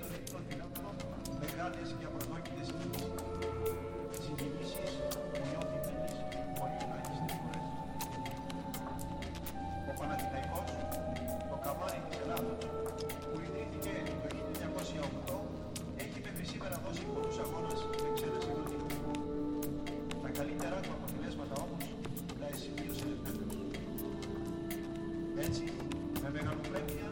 των ελληνικών δυνάμεων με μεγάλες και απροσδόκητες συγκινήσεις που νιώθει κανείς πολύ. Ο Παναθηναϊκός, το καμάρι τη Ελλάδα, που ιδρύθηκε το 1908, έχει μέχρι σήμερα δώσει πολλούς αγώνες με ξένες εκδοτήσεις. Τα καλύτερα του αποτελέσματα όμω τα εσημείωσε ελεύθερος. Έτσι, με μεγαλοπρέπεια